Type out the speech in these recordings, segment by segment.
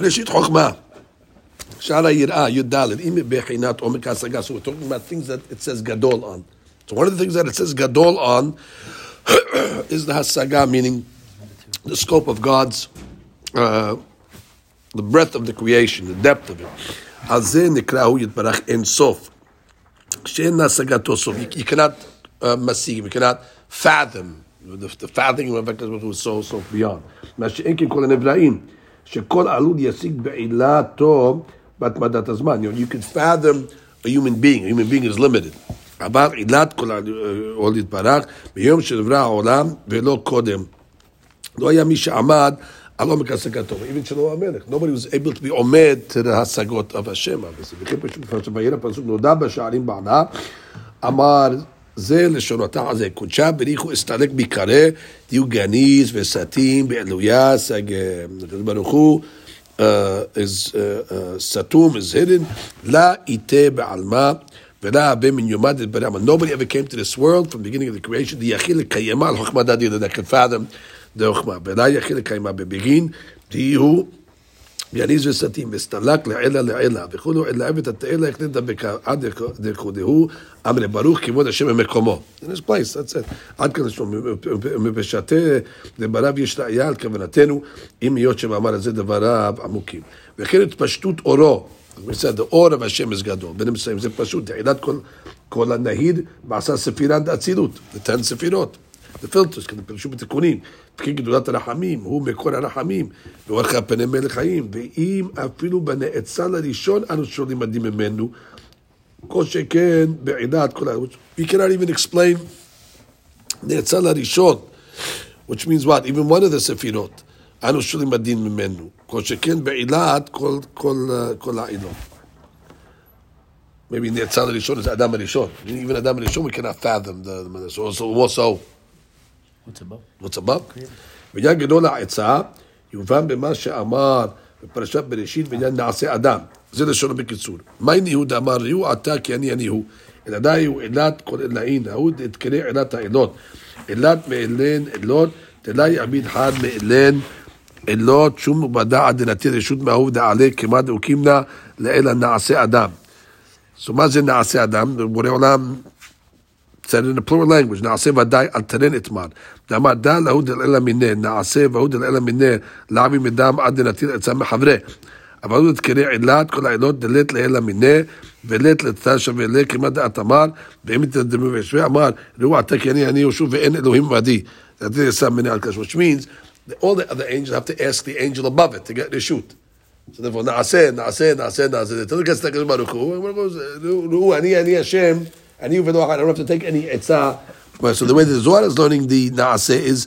Rishit Chokhmah. Shara Yirah, Yud Dalet, Imi Bechinat Omek Hasaga. So we're talking about things that it says Gadol on. So one of the things that it says Gadol on is the Hasaga, meaning the scope of God's, uh, the breadth of the creation, the depth of it. על זה נקרא הוא יתברך אין סוף. שאין השגתו סוף. You, you cannot uh, משיג, you cannot fathom. The, the fathoming of הקדוש ברוך הוא so, so beyond. מה שאין כן כל הנבראים, שכל עלול ישיג בעילתו בהתמדת הזמן. You, can fathom a human being, a human being is limited. אבל עילת כל העול יתברך, ביום שנברא העולם ולא קודם. לא היה מי שעמד על עומק השגתו, even שלמה המלך. Nobody was able to be עומד to the השגות of השם. בכי פשוט, וירא פסוק נודע בשערים בעלה, אמר זה לשונותיו הזה, קודשה בריחו אסתלק ביקרא, תהיו גניז וסתים באלויה, הקדוש ברוך הוא uh, uh, סתום, hidden, לה איתה בעלמא. ולא הרבה מן יומד את ברמה. Nobody ever came to this world from the beginning of the creation, דיחיל לקיימה על חוכמה דדיר, that can fathom חוכמה. ולא יחיל לקיימה בבגין, תהיו יניז וסתים, וסתלק לעילה לעילה, וכולו עבד התאלה יקנית עד דרכו דהו, אמרי ברוך כבוד השם במקומו. In this place, that's. עד כאן לשמוע, מפשטה דבריו יש ראייה על כוונתנו, אם היות שמאמר הזה דבריו עמוקים. וכן התפשטות אורו, בסדר, אור והשם is גדול, המסיים, זה פשוט, תחילת כל, כל הנהיד בעשה ספירת אצילות, זה תן ספירות. the filters, כדי פירשו בתיקונים, וכי גדולת הרחמים, הוא מקור הרחמים, ואורך הפני מלך חיים, ואם אפילו בנאצל הראשון אנו שואלים מדים ממנו, כל שכן בעינת כל ה... We cannot even explain נאצל הראשון, which means what? Even one of the ספירות, אנו שואלים מדין ממנו, כל שכן בעילת כל, כל, כל העילות. Maybe נאצל הראשון is האדם הראשון. Even אדם הראשון we cannot fathom the, the so, so also What's above? what's above. בעניין גדול העצה, יובן במה שאמר בפרשת בראשית בעניין נעשה אדם. זה לשונו בקיצור. מאי ניהוד אמר ראו עתה כי אני אני הוא. אלעדי הוא אילת כל אלאין, ההוא תקרא אילת האלות. אילת מאלן אלות, תלה יעמיד חד מאלן אלות, שום ובדע דנתי רשות מההוא דעלה כמעט וקימנה לאלה נעשה אדם. So מה זה נעשה אדם? בורא עולם said in a plural language, נעשה ודאי אל תרן אתמר. דאמר דע להוא דלעילא מיניה, נעשה והוא דלעילא מיניה, לעמי מדם עד דנטיל עצה מחברה. אבל הוא תקרא עילת כל העילות דלת לעילא מיניה, ולת לתא שווה לה כמעט דעת אמר, ואם תדמו וישווה אמר, ראו עתה כי אני אני יהושע ואין אלוהים עמדי. that is some many al which means that all the other angels have to ask the angel above it to get reshut. So therefore, נעשה, נעשה, נעשה, נעשה. Until it gets to הקדוש ברוך הוא, ראו, אני, אני השם, אני ולא אחר, I don't have to take any עצה. So the way the Zohar is learning the נעשה is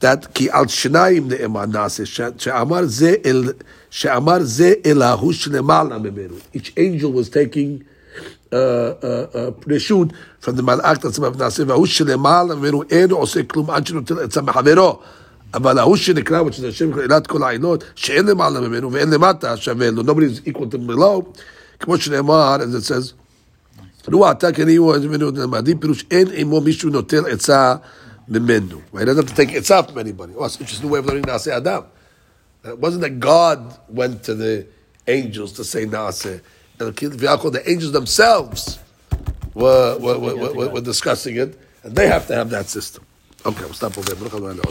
that כי על שניים נאמר נעשה, שאמר זה אל, שאמר זה אל ההוא שלמעלה ממנו. Each angel was taking uh, uh, uh, רשות from the מלאך עצמם נעשה, וההוא שלמעלה ממנו אין עושה כלום עד שנוטל עצה מחברו. אבל ההוא שנקרא, which is השם עילת כל העילות, שאין למעלה ממנו ואין למטה שווה לו, nobody is equal to below, כמו שנאמר, as it says, ראו עתה כי אני הוא ממנו למדים, פירוש אין עמו מישהו נוטל עצה ממנו. Right? He doesn't have to take עצה from anybody. Oh, it's an interesting way of learning נעשה אדם. It wasn't that God went to the angels to say נעשה. The angels themselves were, were, were, were, were discussing it, and they have to have that system. Okay, we'll stop over there.